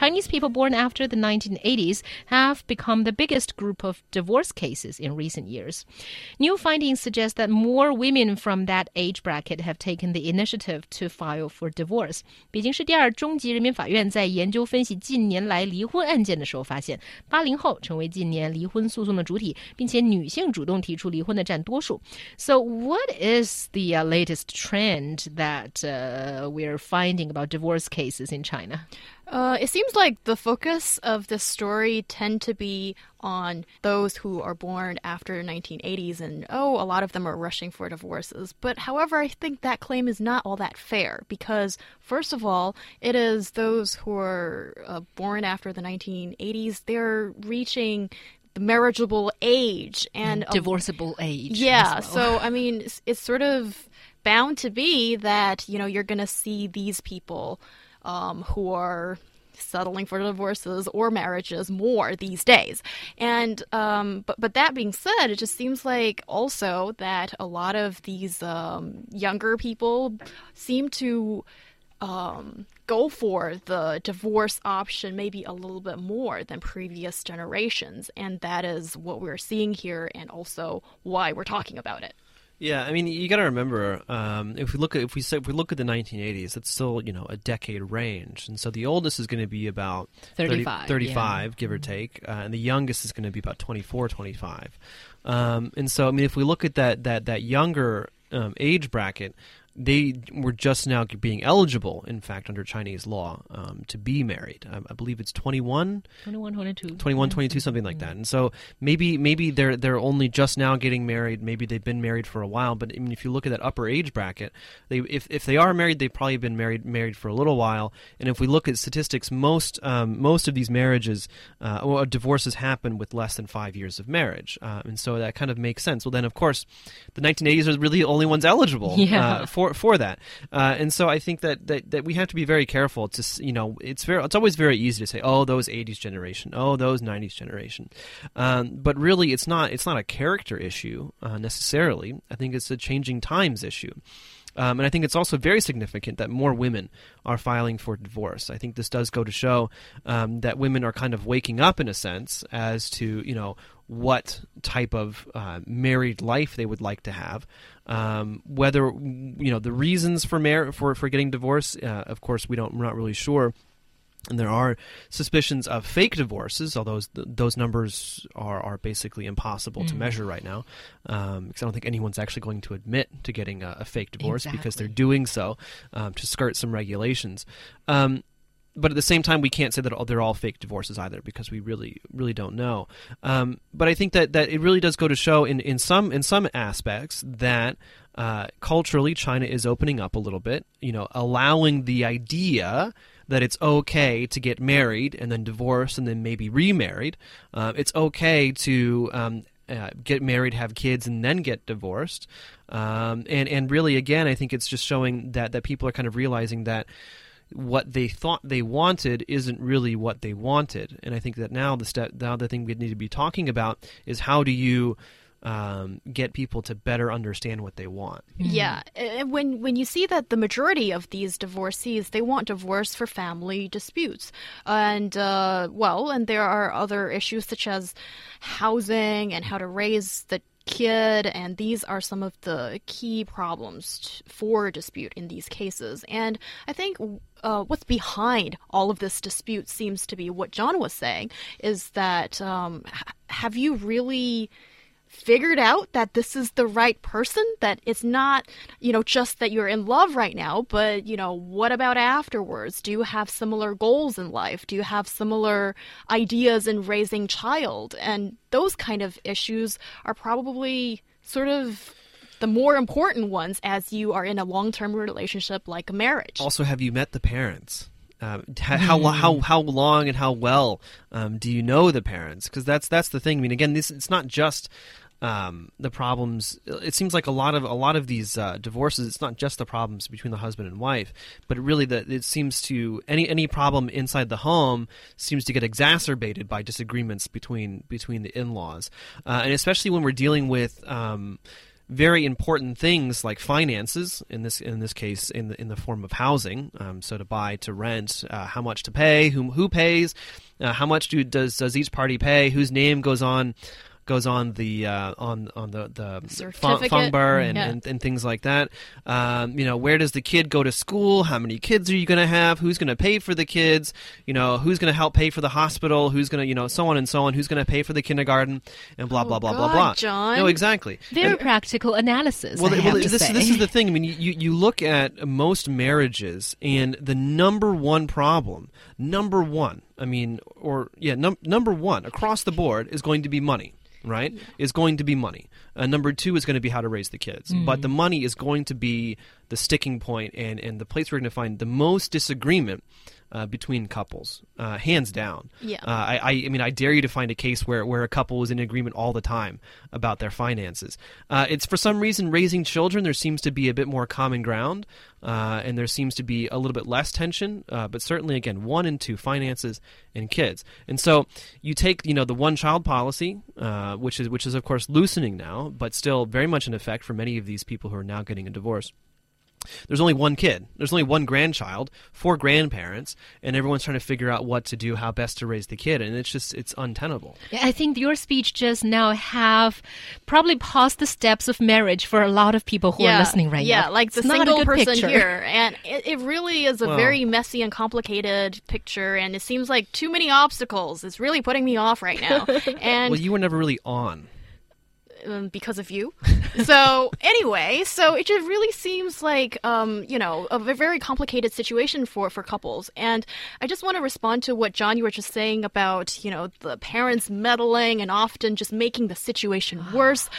Chinese people born after the 1980s have become the biggest group of divorce cases in recent years. New findings suggest that more women from that age bracket have taken the initiative to file for divorce. 北京市第二中级人民法院在研究分析近年来离婚案件的时候发现，八零后成为近年离婚诉讼的主体，并且女性主动提出离婚的占多数。So, what is the uh, latest trend that uh, we're finding about divorce cases in China? Uh, it seems like the focus of this story tend to be on those who are born after 1980s and oh a lot of them are rushing for divorces but however i think that claim is not all that fair because first of all it is those who are uh, born after the 1980s they're reaching the marriageable age and divorceable age yeah well. so i mean it's, it's sort of bound to be that you know you're going to see these people um, who are settling for divorces or marriages more these days. And um, but but that being said, it just seems like also that a lot of these um, younger people seem to um, go for the divorce option maybe a little bit more than previous generations, and that is what we're seeing here, and also why we're talking about it. Yeah, I mean, you got to remember um, if we look at if we say if we look at the 1980s, it's still you know a decade range, and so the oldest is going to be about 35, 30, 35 yeah. give or take, uh, and the youngest is going to be about 24, 25. Um, and so, I mean, if we look at that that that younger um, age bracket, they were just now being eligible, in fact, under Chinese law, um, to be married. I, I, believe it's 21, 21, 22, 21, 22, something like that. And so maybe maybe they're they're only just now getting married. Maybe they've been married for a while. But I mean, if you look at that upper age bracket, they if, if they are married, they've probably been married married for a little while. And if we look at statistics, most um, most of these marriages uh, or divorces happen with less than five years of marriage. Uh, and so that kind of makes sense. Well, then of course, the 1980s are really the only ones eligible yeah. uh, for for that. Uh, and so I think that, that that we have to be very careful. To you know, it's very it's always very easy to say, oh, those '80s generation, oh, those '90s generation, um, but really, it's not it's not a character issue uh, necessarily. I think it's a changing times issue. Um, and I think it's also very significant that more women are filing for divorce. I think this does go to show um, that women are kind of waking up in a sense as to you know what type of uh, married life they would like to have. Um, whether you know the reasons for mar- for for getting divorced, uh, of course, we don't we're not really sure. And there are suspicions of fake divorces, although those, those numbers are, are basically impossible mm. to measure right now. Um, because I don't think anyone's actually going to admit to getting a, a fake divorce exactly. because they're doing so um, to skirt some regulations. Um, but at the same time, we can't say that they're all fake divorces either because we really, really don't know. Um, but I think that, that it really does go to show in, in some in some aspects that uh, culturally China is opening up a little bit. You know, allowing the idea that it's okay to get married and then divorce and then maybe remarried. Uh, it's okay to um, uh, get married, have kids, and then get divorced. Um, and and really, again, I think it's just showing that that people are kind of realizing that what they thought they wanted isn't really what they wanted. And I think that now the step, now the thing we need to be talking about is how do you um, get people to better understand what they want. Yeah, when when you see that the majority of these divorcees they want divorce for family disputes, and uh, well, and there are other issues such as housing and how to raise the kid, and these are some of the key problems for dispute in these cases. And I think uh, what's behind all of this dispute seems to be what John was saying is that um, have you really figured out that this is the right person that it's not you know just that you're in love right now but you know what about afterwards do you have similar goals in life do you have similar ideas in raising child and those kind of issues are probably sort of the more important ones as you are in a long-term relationship like a marriage also have you met the parents um, how mm. how how long and how well um, do you know the parents? Because that's that's the thing. I mean, again, this it's not just um, the problems. It seems like a lot of a lot of these uh, divorces. It's not just the problems between the husband and wife, but really that it seems to any any problem inside the home seems to get exacerbated by disagreements between between the in laws, uh, and especially when we're dealing with. Um, very important things like finances in this in this case in the in the form of housing. Um, so to buy, to rent, uh, how much to pay, whom who pays, uh, how much do does does each party pay, whose name goes on goes on the uh, on on the the Certificate. fungbar and, Yeah. and, and things like that. Um, you know, where does the kid go to school? How many kids are you going to have? Who's going to pay for the kids? You know, who's going to help pay for the hospital? Who's going to you know so on and so on? Who's going to pay for the kindergarten? And blah Oh, blah blah blah God, blah. John. No, exactly. Very And- practical analysis. well, I well, to this say. this is the thing. I mean, you, you look at most marriages, and the number one problem, number one, I mean, or yeah, num- number one across the board is going to be money. Right is going to be money. Uh, number two is going to be how to raise the kids. But the money is going to be the sticking point and and the place we're going to find the most disagreement uh, between couples, uh, hands down. Yeah. Uh, I, I, I mean, I dare you to find a case where, where a couple was in agreement all the time about their finances. Uh, it's for some reason raising children. There seems to be a bit more common ground, uh, and there seems to be a little bit less tension. Uh, but certainly, again, one and two finances and kids. And so you take, you know, the one child policy, which is which is of course loosening now, but still very much in effect for many of these people who are now getting a divorce there's only one kid. There's only one grandchild, four grandparents, and everyone's trying to figure out what to do, how best to raise the kid, and it's just it's untenable. I think your speech just now have probably paused the steps of marriage for a lot of people who are listening right yeah, now. Yeah, like the It's single person picture. here, and it, it really is a Well- very messy and complicated picture, and it seems like too many obstacles. It's really putting me off right now, and Well, you were never really on. Um, because of you. so anyway, so it just really seems like um, you know a ve- very complicated situation for for couples. And I just want to respond to what John you were just saying about you know the parents meddling and often just making the situation worse.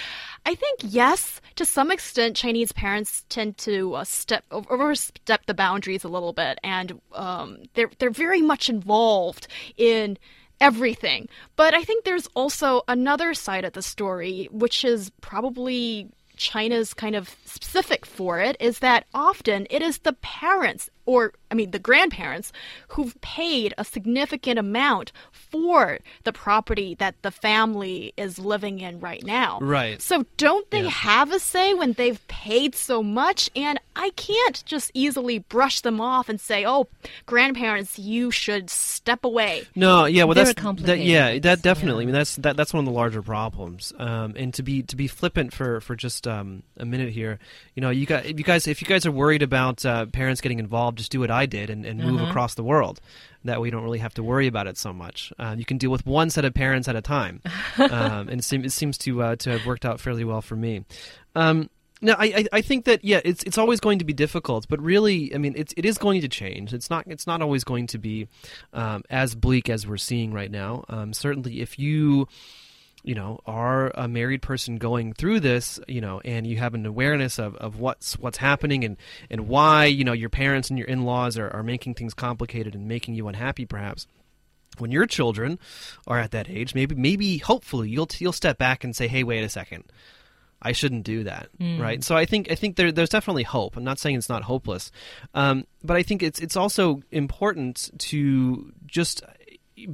I think yes, to some extent, Chinese parents tend to uh, step overstep the boundaries a little bit, and um, they're they're very much involved in everything. But I think there's also another side of the story, which is probably China's kind of specific for it, is that often it is the parents, or I mean the grandparents, who've paid a significant amount for the property that the family is living in right now. Right. So don't they Yeah. have a say when they've paid so much? And I can't just easily brush them off and say, "Oh, grandparents, you should step away." No, yeah, well, Very that's that, complicated, yeah, that yeah. definitely. I mean, that's that, that's one of the larger problems. Um, and to be to be flippant for for just um, a minute here, you know, you got if you guys if you guys are worried about uh, parents getting involved, just do what I did and, and move Uh-huh. across the world. That way, you don't really have to worry about it so much. Uh, you can deal with one set of parents at a time, um, and it, seem, it seems to uh, to have worked out fairly well for me. Um, no, I I think that yeah, it's it's always going to be difficult, but really, I mean, it's it is going to change. It's not it's not always going to be um, as bleak as we're seeing right now. Um, certainly, if you you know are a married person going through this you know and you have an awareness of, of what's what's happening and and why you know your parents and your in-laws are, are making things complicated and making you unhappy perhaps. When your children are at that age maybe maybe hopefully you'll you'll step back and say hey wait a second. I shouldn't do that, right? So I think I think there, there's definitely hope. I'm not saying it's not hopeless, um, but I think it's it's also important to just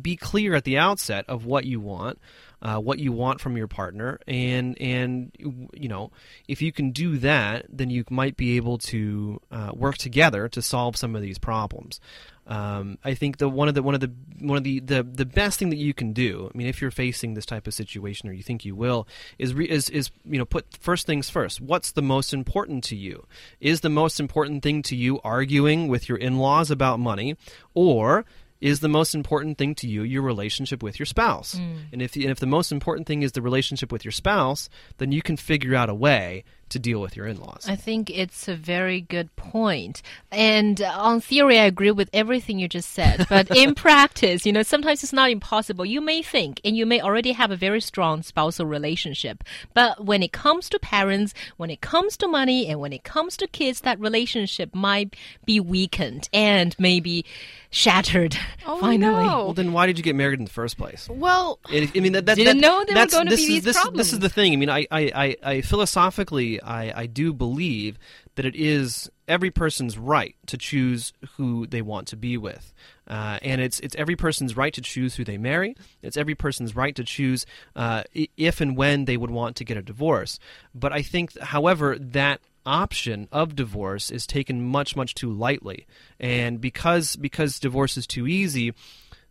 be clear at the outset of what you want, uh, what you want from your partner, and and you know if you can do that, then you might be able to uh, work together to solve some of these problems. Um, I think the one of the one of the one of the, the the best thing that you can do. I mean, if you're facing this type of situation or you think you will, is re, is is you know put first things first. What's the most important to you? Is the most important thing to you arguing with your in-laws about money, or is the most important thing to you your relationship with your spouse? Mm. And if and if the most important thing is the relationship with your spouse, then you can figure out a way to deal with your in-laws. I think it's a very good point. And uh, on theory, I agree with everything you just said. But in practice, you know, sometimes it's not impossible. You may think, and you may already have a very strong spousal relationship. But when it comes to parents, when it comes to money, and when it comes to kids, that relationship might be weakened and maybe shattered Oh, finally. no. well, then why did you get married in the first place? Well, I I mean, that, that, Didn't that- know there were that's- gonna this be is, these this, This is the thing. I mean, I, I, I, I philosophically, I, I do believe that it is every person's right to choose who they want to be with, uh, and it's it's every person's right to choose who they marry. It's every person's right to choose uh, if and when they would want to get a divorce. But I think, however, that option of divorce is taken much much too lightly, and because because divorce is too easy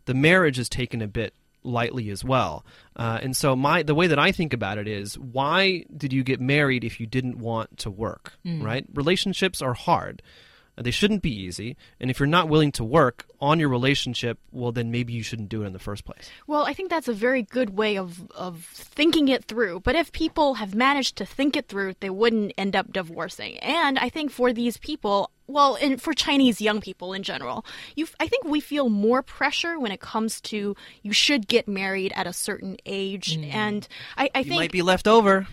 the marriage is taken a bit lightly as well. Uh, and so my the way that I think about it is why did you get married if you didn't want to work, right? Relationships are hard. Uh, They shouldn't be easy, and if you're not willing to work on your relationship, well, then maybe you shouldn't do it in the first place. Well, I think that's a very good way of, of thinking it through. But if people have managed to think it through, they wouldn't end up divorcing. And I think for these people, well, and for Chinese young people in general, you, I think we feel more pressure when it comes to you should get married at a certain age. And I, I You might be left over.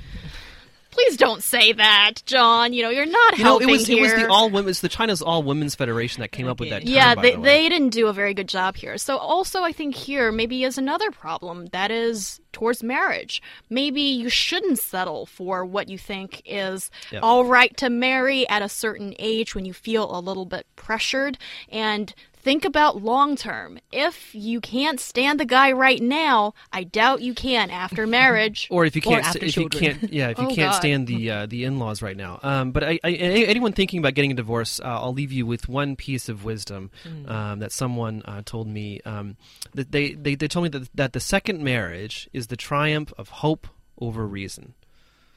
Please don't say that, John. You know, you're not You know, it helping was it was the all women. It's the China's All Women's Federation that came up with that. Term, Yeah, they, the they didn't do a very good job here. So, also, I think here maybe is another problem that is towards marriage. Maybe you shouldn't settle for what you think is Yep. all right to marry at a certain age when you feel a little bit pressured and think about long term. If you can't stand the guy right now, I doubt you can after marriage. or if you can't, after if you children. can't, yeah, if you Oh, can't God. stand the uh, the in laws right now. Um, but I, I, anyone thinking about getting a divorce, uh, I'll leave you with one piece of wisdom Hmm. um, that someone uh, told me. Um, that they, they they told me that that the second marriage is the triumph of hope over reason.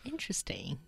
Interesting.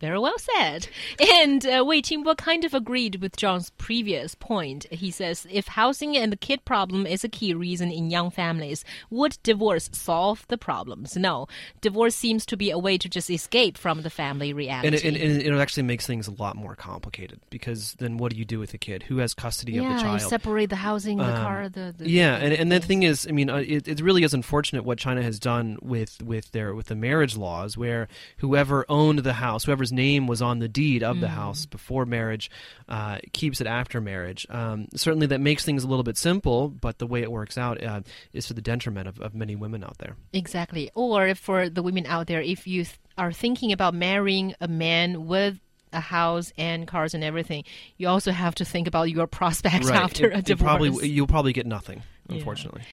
Very well said. And uh, Wei Qingbo kind of agreed with John's previous point. He says if housing and the kid problem is a key reason in young families, would divorce solve the problems? No. Divorce seems to be a way to just escape from the family reality. And it, and, and it actually makes things a lot more complicated because then what do you do with the kid? Who has custody of yeah, the you separate the housing, the Um, car, the, the yeah, the- and and the thing is, I mean, uh, it, it really is unfortunate what China has done with with their with the marriage laws, where whoever owned the house, name was on the deed of the house before marriage, uh, keeps it after marriage. Um, certainly, that makes things a little bit simple, but the way it works out uh, is to the detriment of, of many women out there. Exactly. Or if for the women out there, if you th- are thinking about marrying a man with a house and cars and everything, you also have to think about your prospects after It- a divorce. probably you'll probably get nothing, Yeah. unfortunately.